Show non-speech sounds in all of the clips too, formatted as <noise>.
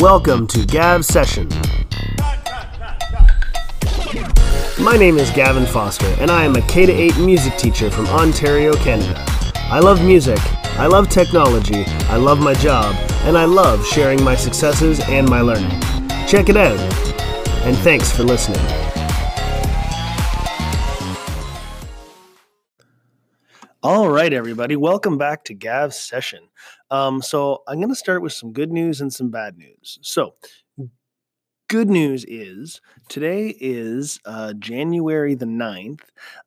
Welcome to Gav Session. My name is Gavin Foster, and I am a K 8 music teacher from Ontario, Canada. I love music, I love technology, I love my job, and I love sharing my successes and my learning. Check it out, and thanks for listening. All right, everybody, welcome back to Gav's Session. Um, so, I'm going to start with some good news and some bad news. So, good news is today is uh, January the 9th,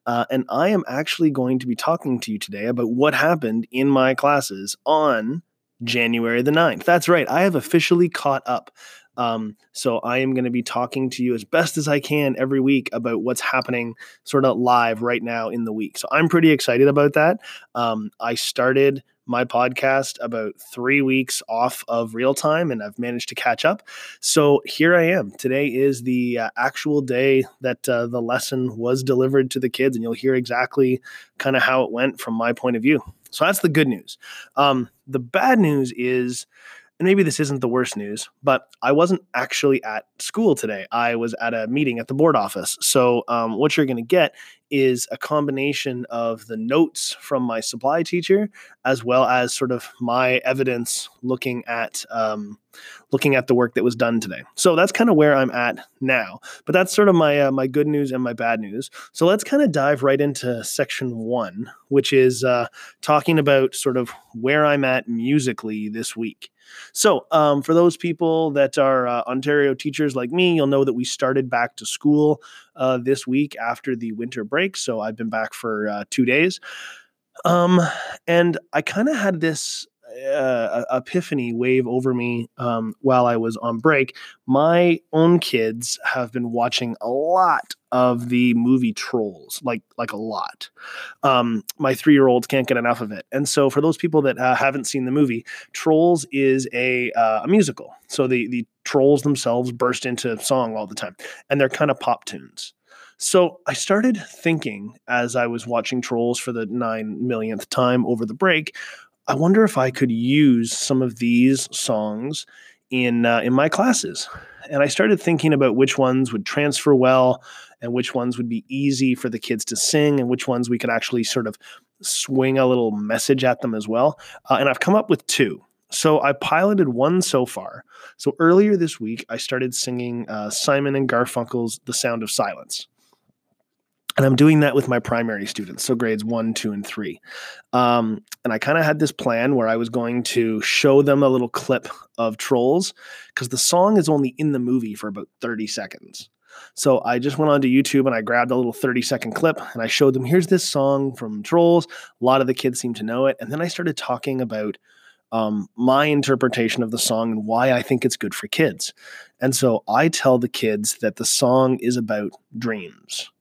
uh, and I am actually going to be talking to you today about what happened in my classes on January the 9th. That's right, I have officially caught up. Um, so I am going to be talking to you as best as I can every week about what's happening sort of live right now in the week. So I'm pretty excited about that. Um, I started my podcast about three weeks off of real time and I've managed to catch up. So here I am. Today is the uh, actual day that uh, the lesson was delivered to the kids, and you'll hear exactly kind of how it went from my point of view. So that's the good news. Um, the bad news is and maybe this isn't the worst news, but I wasn't actually at school today. I was at a meeting at the board office. So, um, what you're going to get is a combination of the notes from my supply teacher, as well as sort of my evidence looking at um, looking at the work that was done today. So that's kind of where I'm at now. But that's sort of my uh, my good news and my bad news. So let's kind of dive right into section one, which is uh, talking about sort of where I'm at musically this week. So, um, for those people that are uh, Ontario teachers like me, you'll know that we started back to school uh, this week after the winter break. So, I've been back for uh, two days. Um, and I kind of had this uh, epiphany wave over me um, while I was on break. My own kids have been watching a lot of the movie Trolls, like like a lot. Um, my three year olds can't get enough of it, and so for those people that uh, haven't seen the movie, Trolls is a uh, a musical. So the the trolls themselves burst into song all the time, and they're kind of pop tunes. So I started thinking as I was watching Trolls for the nine millionth time over the break, I wonder if I could use some of these songs in uh, in my classes. And I started thinking about which ones would transfer well and which ones would be easy for the kids to sing and which ones we could actually sort of swing a little message at them as well. Uh, and I've come up with two. So I piloted one so far. So earlier this week, I started singing uh, Simon and Garfunkel's "The Sound of Silence." And I'm doing that with my primary students, so grades one, two, and three. Um, and I kind of had this plan where I was going to show them a little clip of Trolls because the song is only in the movie for about 30 seconds. So I just went onto YouTube and I grabbed a little 30 second clip and I showed them here's this song from Trolls. A lot of the kids seem to know it. And then I started talking about um, my interpretation of the song and why I think it's good for kids. And so I tell the kids that the song is about dreams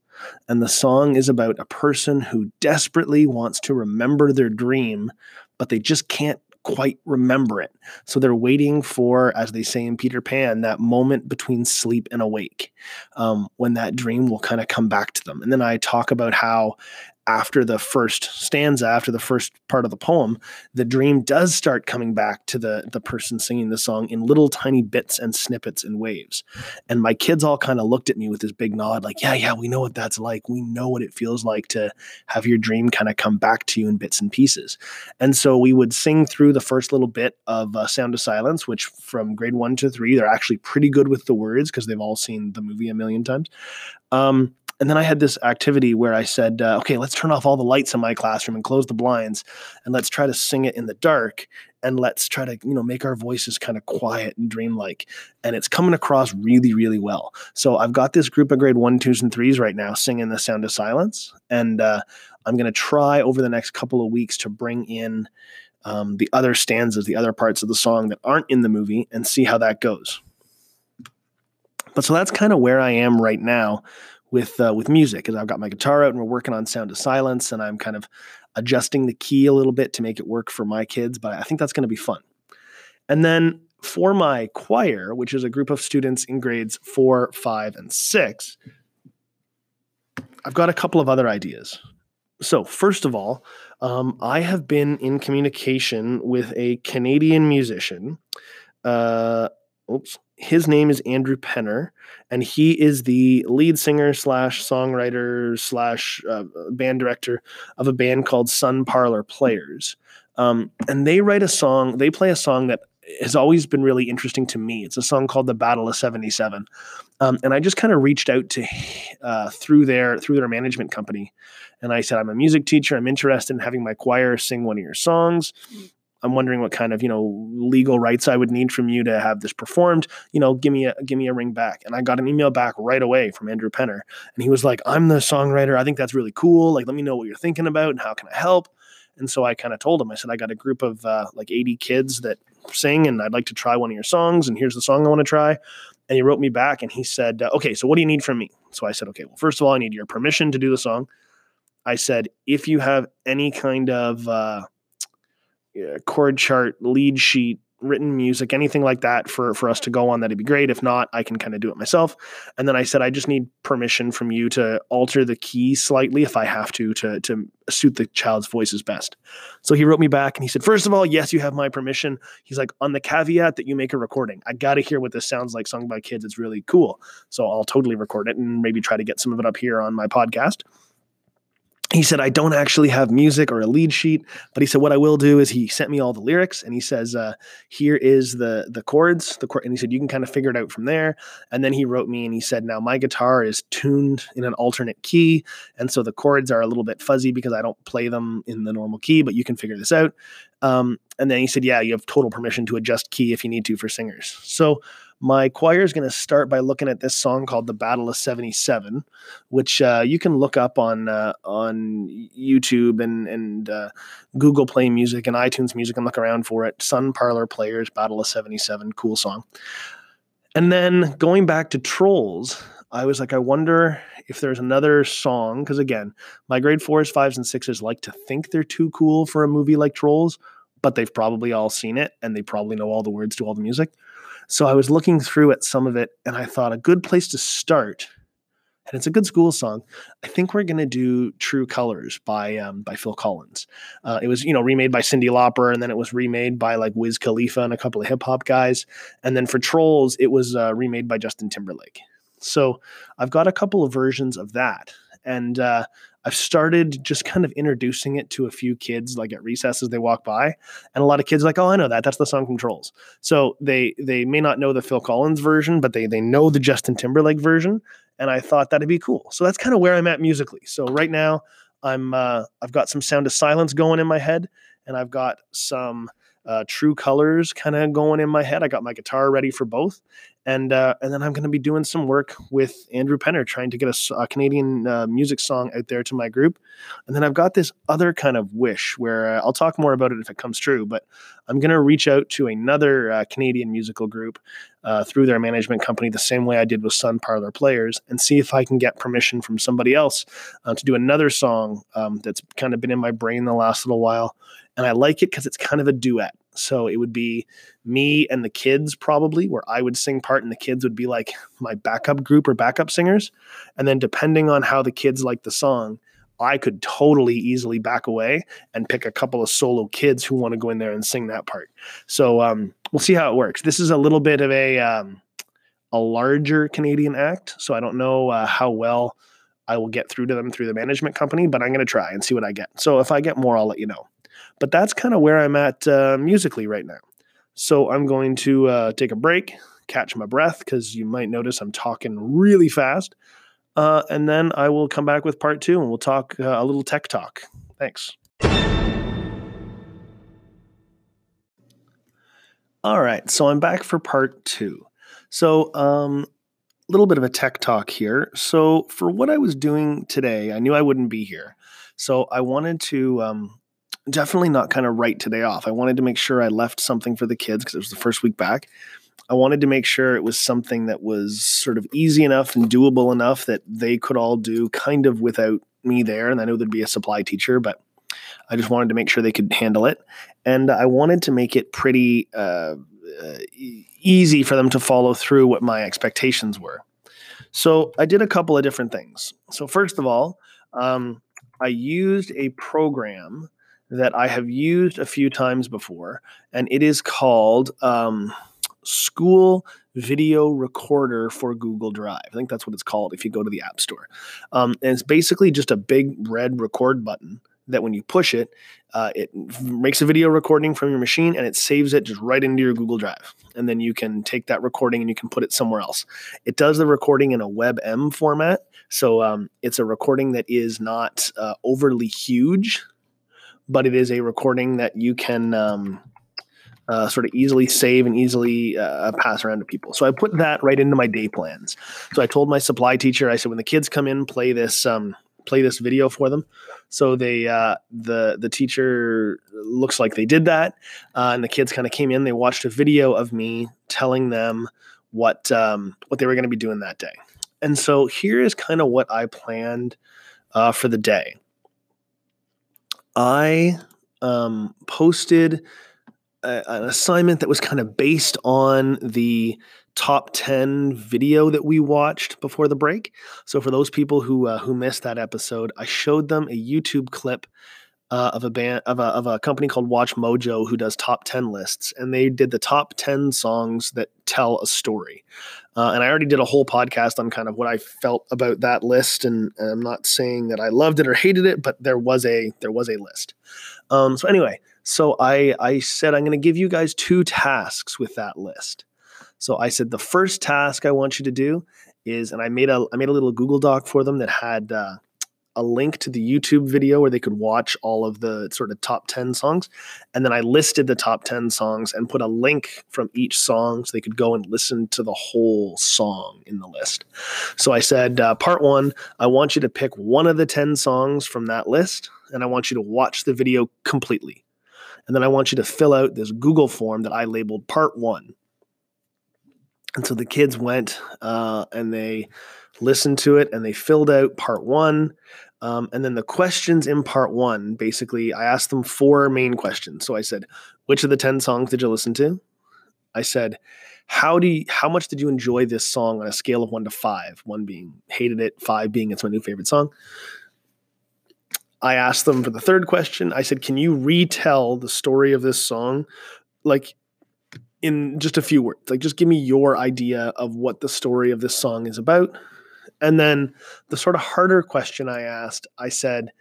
and the song is about a person who desperately wants to remember their dream, but they just can't quite remember it. So they're waiting for, as they say in Peter Pan, that moment between sleep and awake, um, when that dream will kind of come back to them. And then I talk about how after the first stanza, after the first part of the poem, the dream does start coming back to the the person singing the song in little tiny bits and snippets and waves. And my kids all kind of looked at me with this big nod, like, "Yeah, yeah, we know what that's like. We know what it feels like to have your dream kind of come back to you in bits and pieces." And so we would sing through the first little bit of uh, "Sound of Silence," which from grade one to three, they're actually pretty good with the words because they've all seen the movie a million times. Um, and then I had this activity where I said, uh, okay, let's turn off all the lights in my classroom and close the blinds and let's try to sing it in the dark and let's try to, you know, make our voices kind of quiet and dreamlike. And it's coming across really, really well. So I've got this group of grade one, twos, and threes right now singing the sound of silence. And uh, I'm going to try over the next couple of weeks to bring in um, the other stanzas, the other parts of the song that aren't in the movie and see how that goes. But so that's kind of where I am right now with uh, with music because I've got my guitar out and we're working on Sound of Silence and I'm kind of adjusting the key a little bit to make it work for my kids. But I think that's going to be fun. And then for my choir, which is a group of students in grades four, five, and six, I've got a couple of other ideas. So first of all, um, I have been in communication with a Canadian musician. Uh, oops, his name is Andrew Penner, and he is the lead singer slash songwriter slash uh, band director of a band called Sunparlour Players. Um, and they write a song, they play a song that has always been really interesting to me. It's a song called "The Battle of '77," um, and I just kind of reached out to uh, through their through their management company, and I said, "I'm a music teacher. I'm interested in having my choir sing one of your songs. I'm wondering what kind of you know legal rights I would need from you to have this performed. You know, give me a give me a ring back." And I got an email back right away from Andrew Penner, and he was like, "I'm the songwriter. I think that's really cool. Like, let me know what you're thinking about and how can I help." And so I kind of told him, I said, I got a group of uh, like 80 kids that sing and I'd like to try one of your songs. And here's the song I want to try. And he wrote me back and he said, uh, Okay, so what do you need from me? So I said, Okay, well, first of all, I need your permission to do the song. I said, If you have any kind of uh, Uh, chord chart, lead sheet, written music, anything like that for for us to go on, that'd be great. If not, I can kind of do it myself. And then I said, I just need permission from you to alter the key slightly if I have to to to suit the child's voices best. So he wrote me back and he said, first of all, yes, you have my permission. He's like, on the caveat that you make a recording. I got to hear what this sounds like sung by kids. It's really cool. So I'll totally record it and maybe try to get some of it up here on my podcast he said, I don't actually have music or a lead sheet, but he said, what I will do is he sent me all the lyrics and he says, uh, here is the, the chords, the chord. And he said, you can kind of figure it out from there. And then he wrote me and he said, now my guitar is tuned in an alternate key. And so the chords are a little bit fuzzy because I don't play them in the normal key, but you can figure this out. Um, and then he said, yeah, you have total permission to adjust key if you need to for singers. So my choir is going to start by looking at this song called "The Battle of '77," which uh, you can look up on uh, on YouTube and and uh, Google Play Music and iTunes Music and look around for it. Sunparlour Players "Battle of '77," cool song. And then going back to Trolls, I was like, I wonder if there's another song because again, my grade fours, fives, and sixes like to think they're too cool for a movie like Trolls, but they've probably all seen it and they probably know all the words to all the music. So I was looking through at some of it and I thought a good place to start, and it's a good school song. I think we're going to do True Colors by um, by Phil Collins. Uh, it was, you know, remade by Cyndi Lauper and then it was remade by like Wiz Khalifa and a couple of hip hop guys. And then for Trolls, it was uh, remade by Justin Timberlake. So I've got a couple of versions of that. And uh, I've started just kind of introducing it to a few kids like at recess as they walk by, and a lot of kids like, "Oh, I know that. That's the song from Trolls." So they they may not know the Phil Collins version, but they they know the Justin Timberlake version, and I thought that'd be cool. So that's kind of where I'm at musically. So right now, I'm uh, I've got some Sound of Silence going in my head, and I've got some uh, True Colors kind of going in my head. I got my guitar ready for both, and uh, and then I'm going to be doing some work with Andrew Penner, trying to get a, a Canadian uh, music song out there to my group. And then I've got this other kind of wish where uh, I'll talk more about it if it comes true. But I'm going to reach out to another uh, Canadian musical group uh, through their management company, the same way I did with Sunparlour Players, and see if I can get permission from somebody else uh, to do another song um, that's kind of been in my brain the last little while. And I like it because it's kind of a duet. So it would be me and the kids probably, where I would sing part and the kids would be like <laughs> my backup group or backup singers. And then depending on how the kids like the song, I could totally easily back away and pick a couple of solo kids who want to go in there and sing that part. So um, we'll see how it works. This is a little bit of a um, a larger Canadian act, so I don't know uh, how well I will get through to them through the management company, but I'm going to try and see what I get. So if I get more, I'll let you know. But that's kind of where I'm at uh, musically right now. So I'm going to uh, take a break, catch my breath, because you might notice I'm talking really fast. Uh, and then I will come back with part two and we'll talk uh, a little tech talk. Thanks. All right, so I'm back for part two. So, um, a little bit of a tech talk here. So, for what I was doing today, I knew I wouldn't be here. So, I wanted to um, definitely not kind of write today off. I wanted to make sure I left something for the kids because it was the first week back. I wanted to make sure it was something that was sort of easy enough and doable enough that they could all do kind of without me there. And I know there'd be a supply teacher, but I just wanted to make sure they could handle it. And I wanted to make it pretty uh, easy for them to follow through what my expectations were. So I did a couple of different things. So, first of all, um, I used a program that I have used a few times before, and it is called um, School Video Recorder for Google Drive. I think that's what it's called if you go to the App Store. Um, and it's basically just a big red record button that when you push it, uh, it makes a video recording from your machine and it saves it just right into your Google Drive. And then you can take that recording and you can put it somewhere else. It does the recording in a WebM format. So um, it's a recording that is not uh, overly huge, but it is a recording that you can. Um, uh, sort of easily save and easily uh, pass around to people. So I put that right into my day plans. So I told my supply teacher, I said, when the kids come in, play this um, play this video for them. So they uh, the the teacher looks like they did that, uh, and the kids kind of came in. They watched a video of me telling them what um, what they were going to be doing that day. And so here is kind of what I planned uh, for the day. I um, posted a, an assignment that was kind of based on the top 10 video that we watched before the break. So for those people who uh, who missed that episode, I showed them a YouTube clip uh, of a band of a, of a company called WatchMojo who does top 10 lists and they did the top 10 songs that tell a story. Uh, and I already did a whole podcast on kind of what I felt about that list and, and I'm not saying that I loved it or hated it, but there was a there was a list. Um, so anyway, so I I said I'm going to give you guys two tasks with that list. So I said the first task I want you to do is, and I made a I made a little Google Doc for them that had uh, a link to the YouTube video where they could watch all of the sort of top 10 songs. And then I listed the top 10 songs and put a link from each song so they could go and listen to the whole song in the list. So I said, uh, part one, I want you to pick one of the 10 songs from that list and I want you to watch the video completely. And then I want you to fill out this Google form that I labeled part one. And so the kids went uh, and they listened to it and they filled out part one. Um, and then the questions in part one basically, I asked them four main questions. So I said, which of the 10 songs did you listen to? I said, how do you, how much did you enjoy this song on a scale of one to five? One being hated it, five being it's my new favorite song. I asked them for the third question. I said, can you retell the story of this song like in just a few words. Like, just give me your idea of what the story of this song is about. And then the sort of harder question I asked, I said,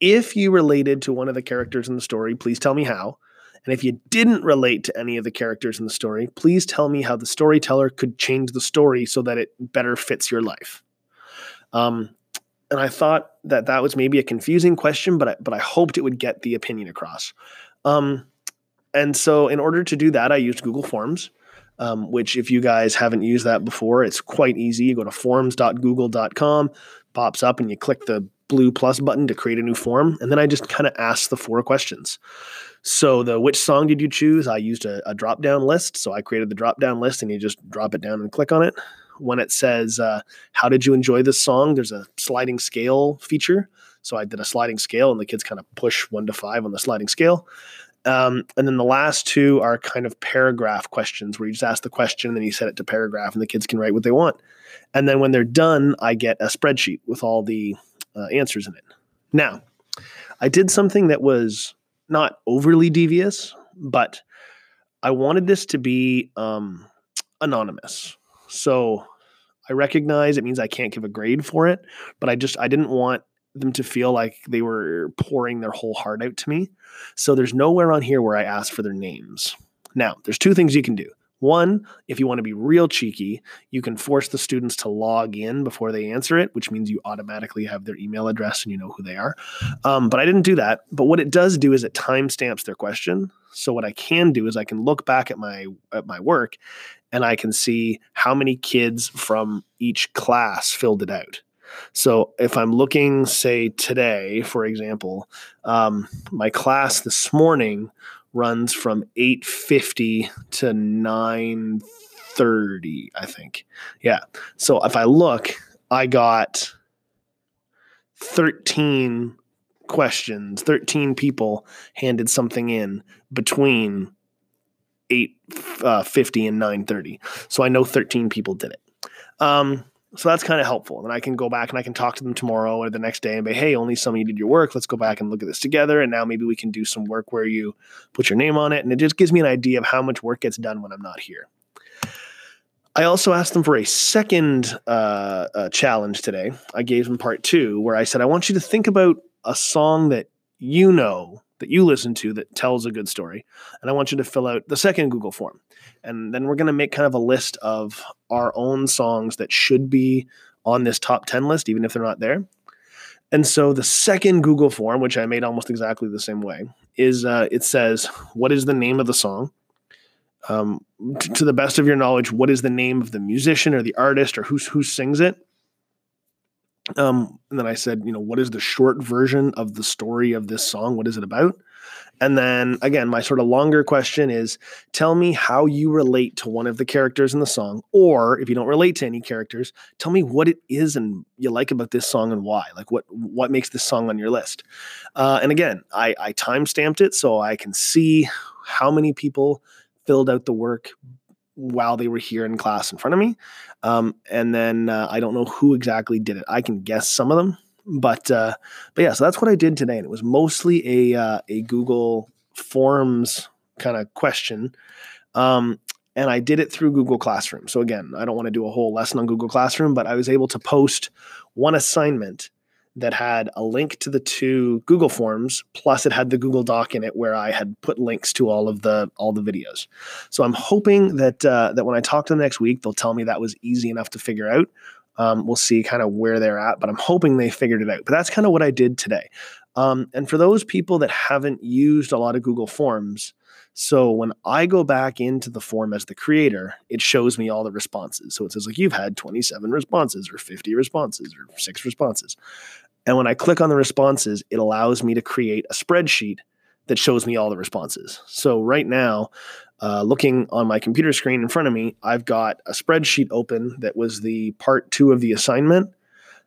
if you related to one of the characters in the story, please tell me how. And if you didn't relate to any of the characters in the story, please tell me how the storyteller could change the story so that it better fits your life. Um, and I thought that that was maybe a confusing question, but I, but I hoped it would get the opinion across. Um, and so, in order to do that, I used Google Forms, um, which, if you guys haven't used that before, it's quite easy. You go to forms.google.com, pops up, and you click the blue plus button to create a new form. And then I just kind of ask the four questions. So, the which song did you choose? I used a, a drop down list. So, I created the drop down list, and you just drop it down and click on it. When it says, uh, How did you enjoy this song? There's a sliding scale feature. So I did a sliding scale, and the kids kind of push one to five on the sliding scale. Um, and then the last two are kind of paragraph questions where you just ask the question and then you set it to paragraph and the kids can write what they want. And then when they're done, I get a spreadsheet with all the uh, answers in it. Now, I did something that was not overly devious, but I wanted this to be um, anonymous. So I recognize it means I can't give a grade for it, but I just I didn't want them to feel like they were pouring their whole heart out to me. So there's nowhere on here where I ask for their names. Now, there's two things you can do. One, if you want to be real cheeky, you can force the students to log in before they answer it, which means you automatically have their email address and you know who they are. Um, but I didn't do that. But what it does do is it timestamps their question. So what I can do is I can look back at my at my work, and I can see how many kids from each class filled it out. So if I'm looking, say today, for example, um, my class this morning runs from 8:50 to 9:30, I think. Yeah. So if I look, I got 13 questions, 13 people handed something in between 8:50 uh, and 9:30. So I know 13 people did it. Um, So that's kind of helpful. And I can go back and I can talk to them tomorrow or the next day and be, hey, only some of you did your work. Let's go back and look at this together. And now maybe we can do some work where you put your name on it. And it just gives me an idea of how much work gets done when I'm not here. I also asked them for a second uh, uh, challenge today. I gave them part two, where I said, I want you to think about a song that you know, that you listen to, that tells a good story. And I want you to fill out the second Google form. And then we're going to make kind of a list of our own songs that should be on this top 10 list, even if they're not there. And so the second Google form, which I made almost exactly the same way, is uh, it says, What is the name of the song? um, t- to the best of your knowledge, what is the name of the musician or the artist or who who sings it? Um, and then I said, you know, what is the short version of the story of this song? What is it about? And then again, my sort of longer question is tell me how you relate to one of the characters in the song, or if you don't relate to any characters, tell me what it is and you like about this song and why. Like what what makes this song on your list? Uh, and again, I, I time stamped it so I can see how many people filled out the work while they were here in class in front of me. Um, and then uh, I don't know who exactly did it. I can guess some of them, but uh, but yeah. So that's what I did today, and it was mostly a uh, a Google Forms kind of question. Um, and I did it through Google Classroom. So again, I don't want to do a whole lesson on Google Classroom, but I was able to post one assignment that had a link to the two Google Forms, plus it had the Google Doc in it where I had put links to all of the all the videos. So I'm hoping that uh, that when I talk to them next week, they'll tell me that was easy enough to figure out. Um, we'll see kind of where they're at, but I'm hoping they figured it out. But that's kind of what I did today. Um, and for those people that haven't used a lot of Google Forms, so when I go back into the form as the creator, it shows me all the responses. So it says like you've had 27 responses or 50 responses or six responses. And when I click on the responses, it allows me to create a spreadsheet that shows me all the responses. So right now, uh, looking on my computer screen in front of me, I've got a spreadsheet open that was the part two of the assignment.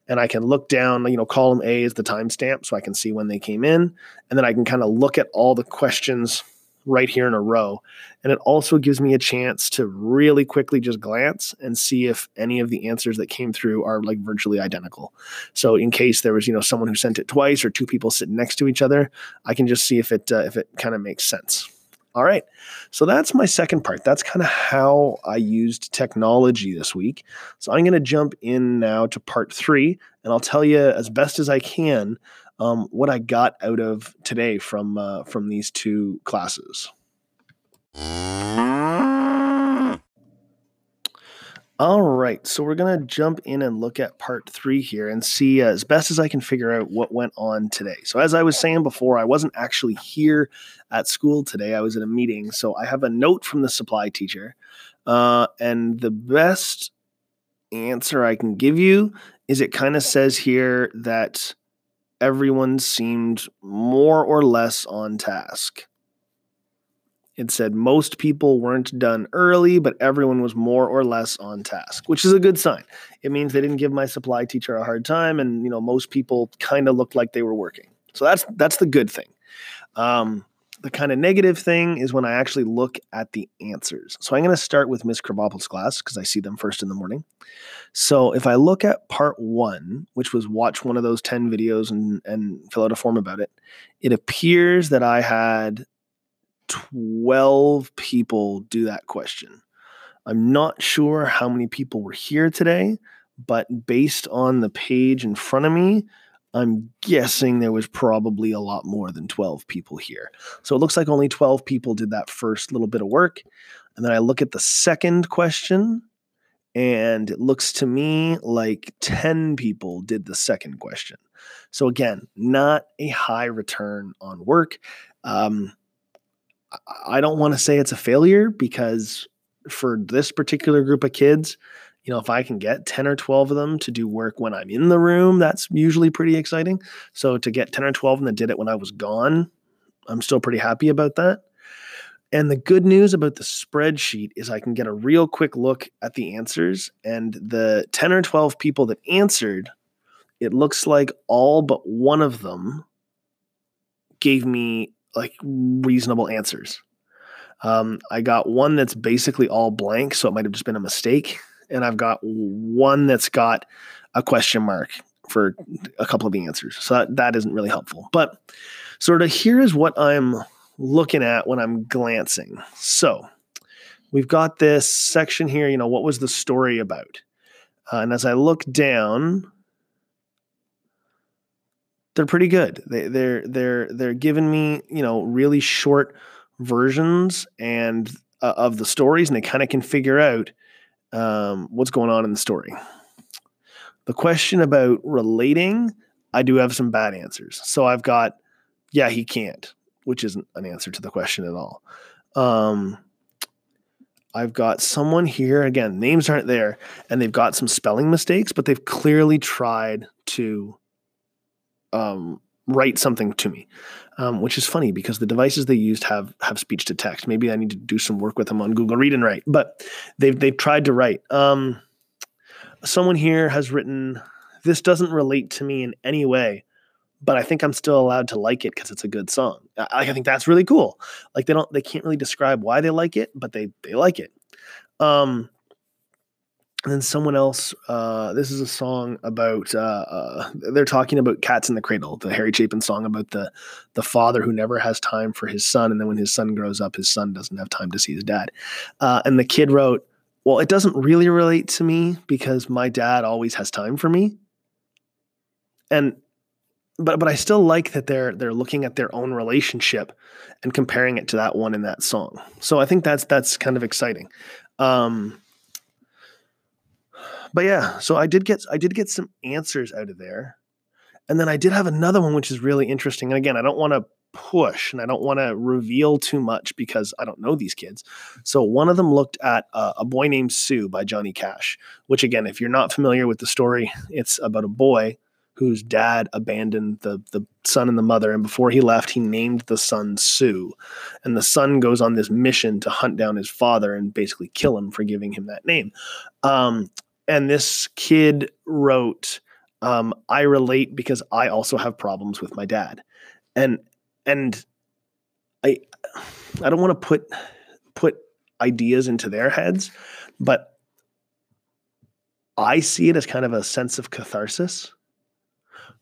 And I can look down, you know, column A is the timestamp, so I can see when they came in. And then I can kind of look at all the questions right here in a row. And it also gives me a chance to really quickly just glance and see if any of the answers that came through are like virtually identical. So in case there was, you know, someone who sent it twice or two people sitting next to each other, I can just see if it uh, if it kind of makes sense. All right. So that's my second part. That's kind of how I used technology this week. So I'm going to jump in now to part 3 and I'll tell you as best as I can um, what I got out of today from uh, from these two classes. All right, so we're gonna jump in and look at part three here and see uh, as best as I can figure out what went on today. So as I was saying before, I wasn't actually here at school today. I was at a meeting, so I have a note from the supply teacher, uh, and the best answer I can give you is it kind of says here that everyone seemed more or less on task. It said most people weren't done early, but everyone was more or less on task, which is a good sign. It means they didn't give my supply teacher a hard time, and you know most people kind of looked like they were working. So that's that's the good thing. Um, the kind of negative thing is when I actually look at the answers. So I'm going to start with Miss Krabappel's class because I see them first in the morning. So if I look at part one, which was watch one of those 10 videos and, and fill out a form about it, it appears that I had 12 people do that question. I'm not sure how many people were here today, but based on the page in front of me, I'm guessing there was probably a lot more than 12 people here. So it looks like only 12 people did that first little bit of work. And then I look at the second question, and it looks to me like 10 people did the second question. So again, not a high return on work. Um, I don't want to say it's a failure because for this particular group of kids, you know, if I can get 10 or 12 of them to do work when I'm in the room, that's usually pretty exciting. So to get 10 or 12 and that did it when I was gone, I'm still pretty happy about that. And the good news about the spreadsheet is I can get a real quick look at the answers. And the 10 or 12 people that answered, it looks like all but one of them gave me like reasonable answers. Um, I got one that's basically all blank, so it might have just been a mistake and I've got one that's got a question mark for a couple of the answers. So that, that isn't really helpful. But sort of here is what I'm looking at when I'm glancing. So we've got this section here, you know, what was the story about? Uh, and as I look down, they're pretty good. They, they're they're they're giving me you know really short versions and uh, of the stories, and they kind of can figure out um, what's going on in the story. The question about relating, I do have some bad answers. So I've got, yeah, he can't, which isn't an answer to the question at all. Um, I've got someone here, again, names aren't there, and they've got some spelling mistakes, but they've clearly tried to um, write something to me, um, which is funny because the devices they used have have speech to text. Maybe I need to do some work with them on Google Read and Write, but they've they've tried to write. Um, someone here has written, "This doesn't relate to me in any way." But I think I'm still allowed to like it because it's a good song. I, I think that's really cool. Like they don't, they can't really describe why they like it, but they they like it. Um, and then someone else uh, this is a song about uh, uh, they're talking about cats in the cradle the harry chapin song about the the father who never has time for his son and then when his son grows up his son doesn't have time to see his dad. Uh, and the kid wrote well it doesn't really relate to me because my dad always has time for me. And but but i still like that they're they're looking at their own relationship and comparing it to that one in that song. So i think that's that's kind of exciting. Um, but yeah, so I did get I did get some answers out of there. And then I did have another one which is really interesting. And again, I don't want to push and I don't want to reveal too much because I don't know these kids. So one of them looked at uh, A Boy Named Sue by Johnny Cash, which again, if you're not familiar with the story, it's about a boy whose dad abandoned the the son and the mother and before he left he named the son Sue and the son goes on this mission to hunt down his father and basically kill him for giving him that name um, and this kid wrote um, i relate because i also have problems with my dad. And and i i don't want to put put ideas into their heads but i see it as kind of a sense of catharsis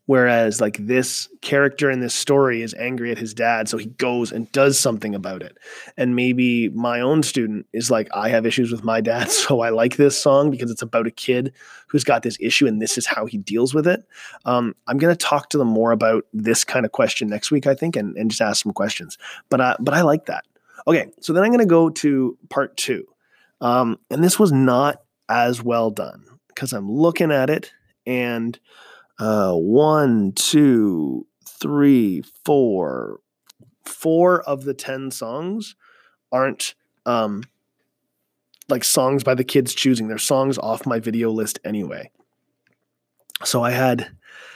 Whereas, like this character in this story is angry at his dad, so he goes and does something about it. And maybe my own student is like, I have issues with my dad, <laughs> so I like this song because it's about a kid who's got this issue, and this is how he deals with it. Um, I'm going to talk to them more about this kind of question next week, I think, and, and just ask some questions. But uh, but I like that. Okay, so then I'm going to go to part two, um, and this was not as well done because I'm looking at it and uh, one, two, three, four. Four of the 10 songs aren't um, like songs by the kids choosing. They're songs off my video list anyway. So I had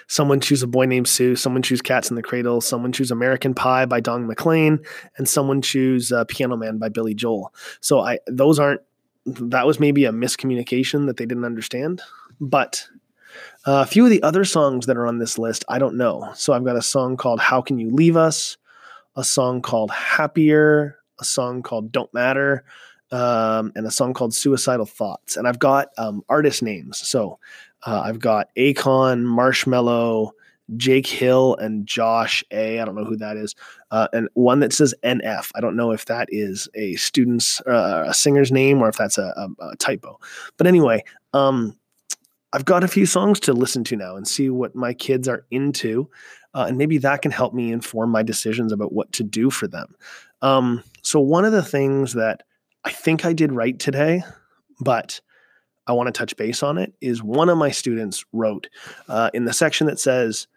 someone choose a boy named Sue, someone choose Cats in the Cradle, someone choose American Pie by Don McLean, and someone choose uh, Piano Man by Billy Joel. So I those aren't that was maybe a miscommunication that they didn't understand, but uh, a few of the other songs that are on this list, I don't know. So I've got a song called How Can You Leave Us, a song called Happier, a song called Don't Matter, um, and a song called Suicidal Thoughts. And I've got um, artist names. So uh, I've got Akon, Marshmello, Jake Hill, and Josh A. I don't know who that is. Uh, and one that says NF. I don't know if that is a student's, uh, a singer's name or if that's a, a, a typo. But anyway, um, I've got a few songs to listen to now and see what my kids are into. Uh, and maybe that can help me inform my decisions about what to do for them. Um, so, one of the things that I think I did right today, but I want to touch base on it, is one of my students wrote uh, in the section that says,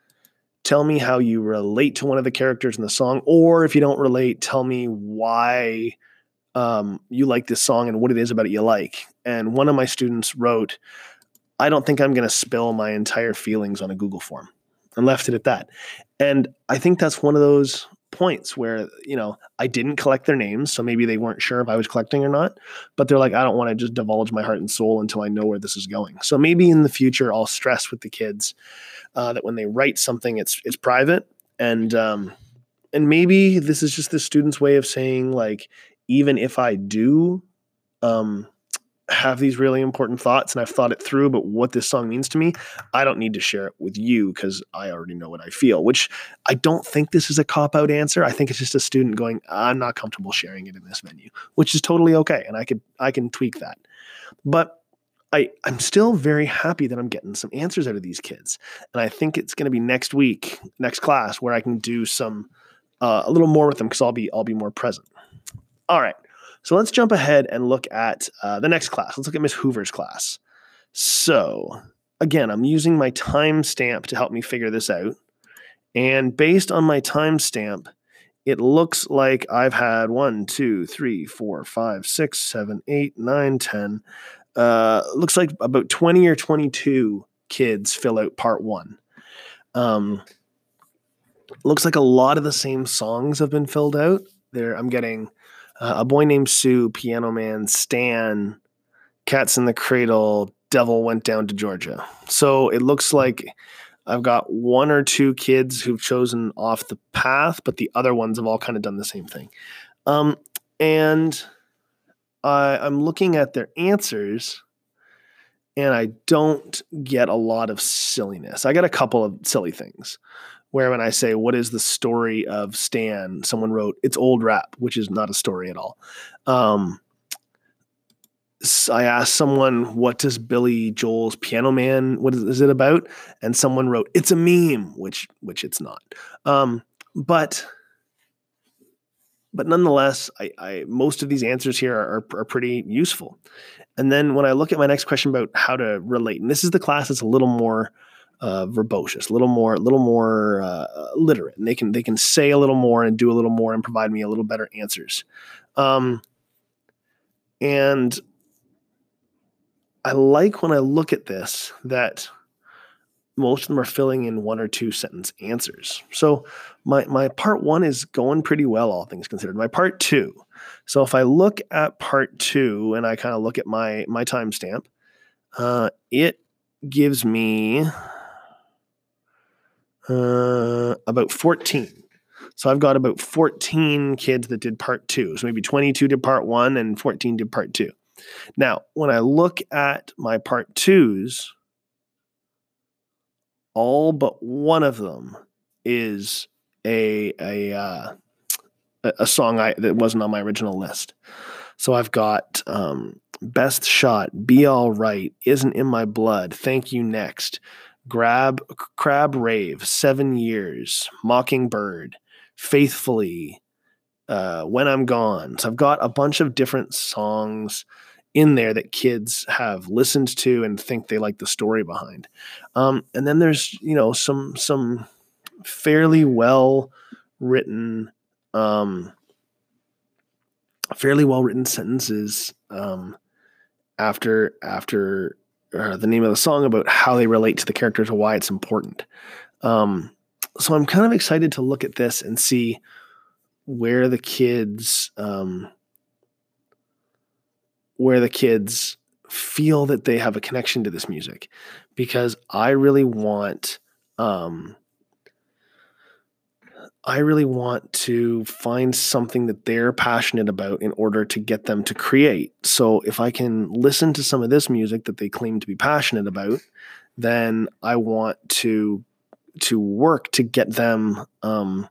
Tell me how you relate to one of the characters in the song, or if you don't relate, tell me why um, you like this song and what it is about it you like. And one of my students wrote, I don't think I'm going to spill my entire feelings on a Google form and left it at that. And I think that's one of those points where, you know, I didn't collect their names. So maybe they weren't sure if I was collecting or not, but they're like, I don't want to just divulge my heart and soul until I know where this is going. So maybe in the future, I'll stress with the kids uh, that when they write something, it's, it's private. And, um, and maybe this is just the student's way of saying like, even if I do, um, have these really important thoughts and I've thought it through about what this song means to me, I don't need to share it with you because I already know what I feel, which I don't think this is a cop out answer. I think it's just a student going, I'm not comfortable sharing it in this venue, which is totally okay. And I could, I can tweak that. But I, I'm still very happy that I'm getting some answers out of these kids. And I think it's going to be next week, next class, where I can do some, uh, a little more with them because I'll be, I'll be more present. All right. So let's jump ahead and look at uh, the next class. Let's look at Miss Hoover's class. So again, I'm using my timestamp to help me figure this out. And based on my timestamp, it looks like I've had one, two, three, four, five, six, seven, eight, nine, ten. Uh, looks like about 20 or 22 kids fill out part one. Um, looks like a lot of the same songs have been filled out. There, I'm getting uh, A Boy Named Sue, Piano Man, Stan, Cats in the Cradle, Devil Went Down to Georgia. So it looks like I've got one or two kids who've chosen off the path, but the other ones have all kind of done the same thing. Um, and I, I'm looking at their answers and I don't get a lot of silliness. I got a couple of silly things where when I say, What is the story of Stan? Someone wrote, It's old rap, which is not a story at all. Um, I asked someone, What does Billy Joel's Piano Man, what is, is, it about? And someone wrote, It's a meme, which which it's not. Um, but but nonetheless, I, I, most of these answers here are, are, pretty useful. And then when I look at my next question about how to relate, and this is the class that's a little more uh, verbose, a little more, a little more uh, literate, and they can they can say a little more and do a little more and provide me a little better answers. Um, and I like when I look at this that most of them are filling in one or two sentence answers. So my my part one is going pretty well, all things considered. My part two. So if I look at part two and I kind of look at my my timestamp, uh, it gives me uh, about 14. So I've got about 14 kids that did part two. So maybe 22 did part one and 14 did part two. Now, when I look at my part twos, all but one of them is a a uh, a song I that wasn't on my original list. So I've got um, best shot, be all right, isn't in my blood. Thank you next. Grab Crab Rave, Seven Years, Mockingbird, Faithfully, uh, When I'm Gone. So I've got a bunch of different songs in there that kids have listened to and think they like the story behind. Um, and then there's you know some some fairly well written um, fairly well written sentences um, after after uh, the name of the song about how they relate to the characters and why it's important. Um, so I'm kind of excited to look at this and see where the kids um, where the kids feel that they have a connection to this music because I really want um, I really want to find something that they're passionate about in order to get them to create. So if I can listen to some of this music that they claim to be passionate about, then I want to to work to get them um,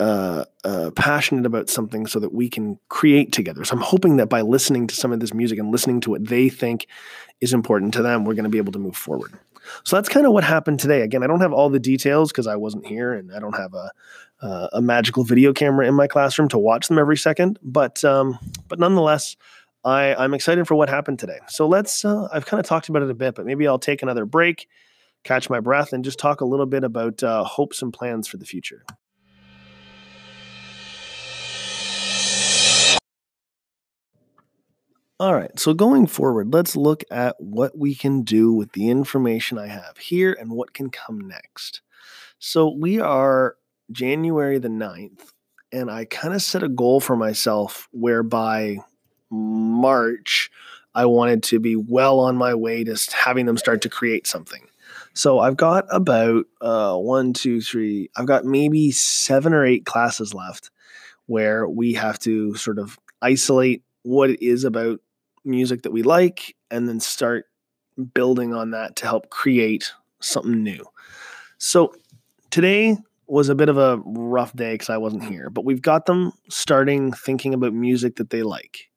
uh, uh, passionate about something so that we can create together. So I'm hoping that by listening to some of this music and listening to what they think is important to them, we're going to be able to move forward. So that's kind of what happened today. Again, I don't have all the details because I wasn't here and I don't have a uh, a magical video camera in my classroom to watch them every second. But um, but nonetheless, I I'm excited for what happened today. So let's. Uh, I've kind of talked about it a bit, but maybe I'll take another break, catch my breath, and just talk a little bit about uh, hopes and plans for the future. All right, so going forward, let's look at what we can do with the information I have here and what can come next. So we are January the 9th, and I kind of set a goal for myself whereby March, I wanted to be well on my way to having them start to create something. So I've got about uh, one, two, three, I've got maybe seven or eight classes left where we have to sort of isolate what it is about music that we like and then start building on that to help create something new. So today was a bit of a rough day because I wasn't here, but we've got them starting thinking about music that they like.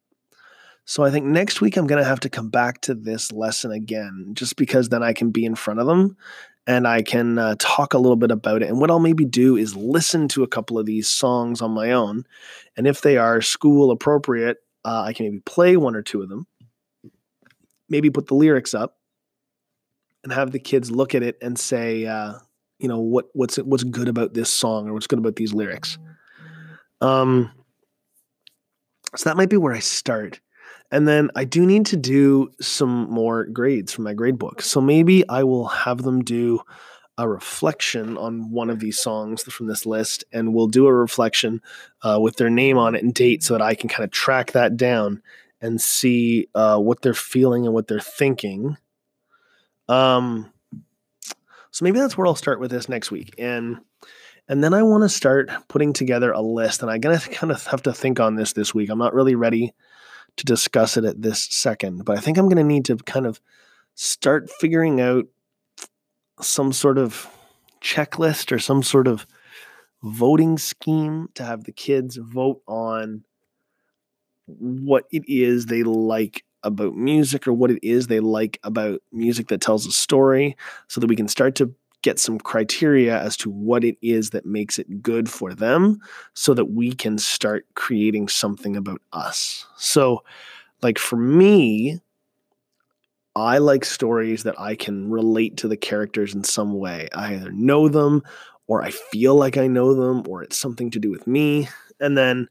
So I think next week I'm going to have to come back to this lesson again, just because then I can be in front of them and I can uh, talk a little bit about it. And what I'll maybe do is listen to a couple of these songs on my own. And if they are school appropriate, uh, I can maybe play one or two of them, maybe put the lyrics up and have the kids look at it and say, uh, you know, what what's what's good about this song or what's good about these lyrics. Um, so that might be where I start. And then I do need to do some more grades from my grade book. So maybe I will have them do a reflection on one of these songs from this list, and we'll do a reflection uh, with their name on it and date so that I can kind of track that down and see uh, what they're feeling and what they're thinking. Um, so maybe that's where I'll start with this next week. And and then I want to start putting together a list. And I'm to kind of have to think on this this week. I'm not really ready to discuss it at this second, but I think I'm going to need to kind of start figuring out some sort of checklist or some sort of voting scheme to have the kids vote on what it is they like about music or what it is they like about music that tells a story so that we can start to get some criteria as to what it is that makes it good for them so that we can start creating something about us. So, like for me, I like stories that I can relate to the characters in some way. I either know them or I feel like I know them or it's something to do with me. And then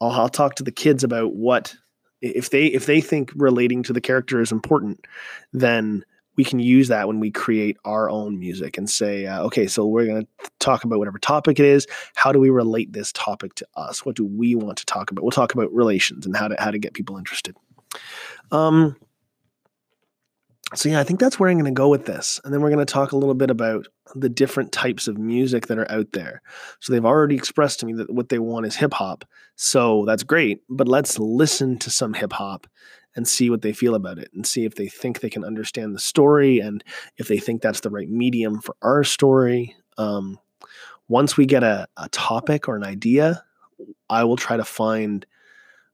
I'll, I'll talk to the kids about what if they if they think relating to the character is important, then we can use that when we create our own music and say, uh, okay, so we're going to talk about whatever topic it is. How do we relate this topic to us? What do we want to talk about? We'll talk about relations and how to how to get people interested. Um, so yeah, I think that's where I'm going to go with this, and then we're going to talk a little bit about the different types of music that are out there. So they've already expressed to me that what they want is hip hop. So that's great, but let's listen to some hip hop and see what they feel about it and see if they think they can understand the story and if they think that's the right medium for our story. Um, once we get a, a topic or an idea, I will try to find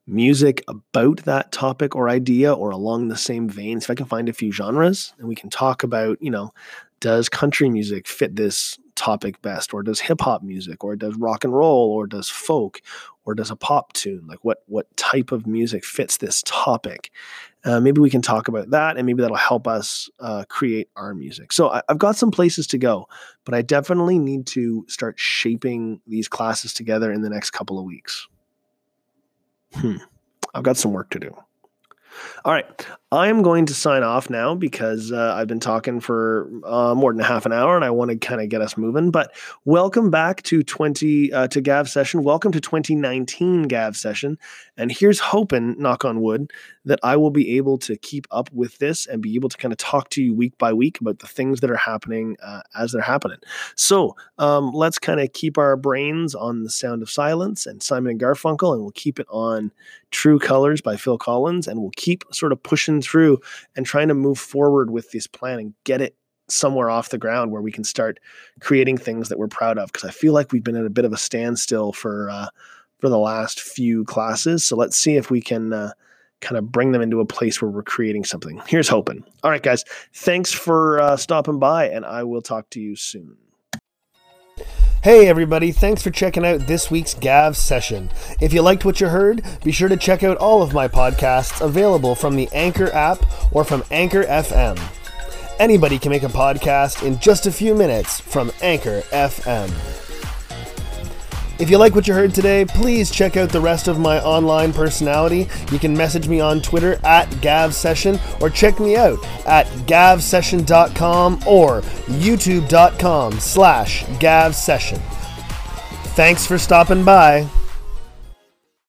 music about that topic or idea or along the same veins. If I can find a few genres and we can talk about, you know, does country music fit this topic best? Or does hip hop music? Or does rock and roll? Or does folk? Or does a pop tune? Like what what type of music fits this topic? Uh, maybe we can talk about that and maybe that'll help us uh, create our music. So I, i've got some places to go but i definitely need to start shaping these classes together in the next couple of weeks hmm i've got some work to do all right. I am going to sign off now because uh, I've been talking for uh, more than half an hour and I want to kind of get us moving. But welcome back to 20 uh, to Gav session. Welcome to 2019 Gav session. And here's hoping, knock on wood, that I will be able to keep up with this and be able to kind of talk to you week by week about the things that are happening uh, as they're happening. So um, let's kind of keep our brains on the sound of silence and Simon and Garfunkel, and we'll keep it on True Colors by Phil Collins, and we'll keep sort of pushing through and trying to move forward with this plan and get it somewhere off the ground where we can start creating things that we're proud of. Because I feel like we've been at a bit of a standstill for uh, for the last few classes. So let's see if we can uh, kind of bring them into a place where we're creating something. Here's hoping. All right, guys. Thanks for uh, stopping by, and I will talk to you soon. Hey everybody, thanks for checking out this week's Gav session. If you liked what you heard, be sure to check out all of my podcasts available from the Anchor app or from Anchor FM. Anybody can make a podcast in just a few minutes from Anchor FM. If you like what you heard today, please check out the rest of my online personality. You can message me on Twitter at GavSession or check me out at gavsession.com or youtube.com slash gavsession. Thanks for stopping by.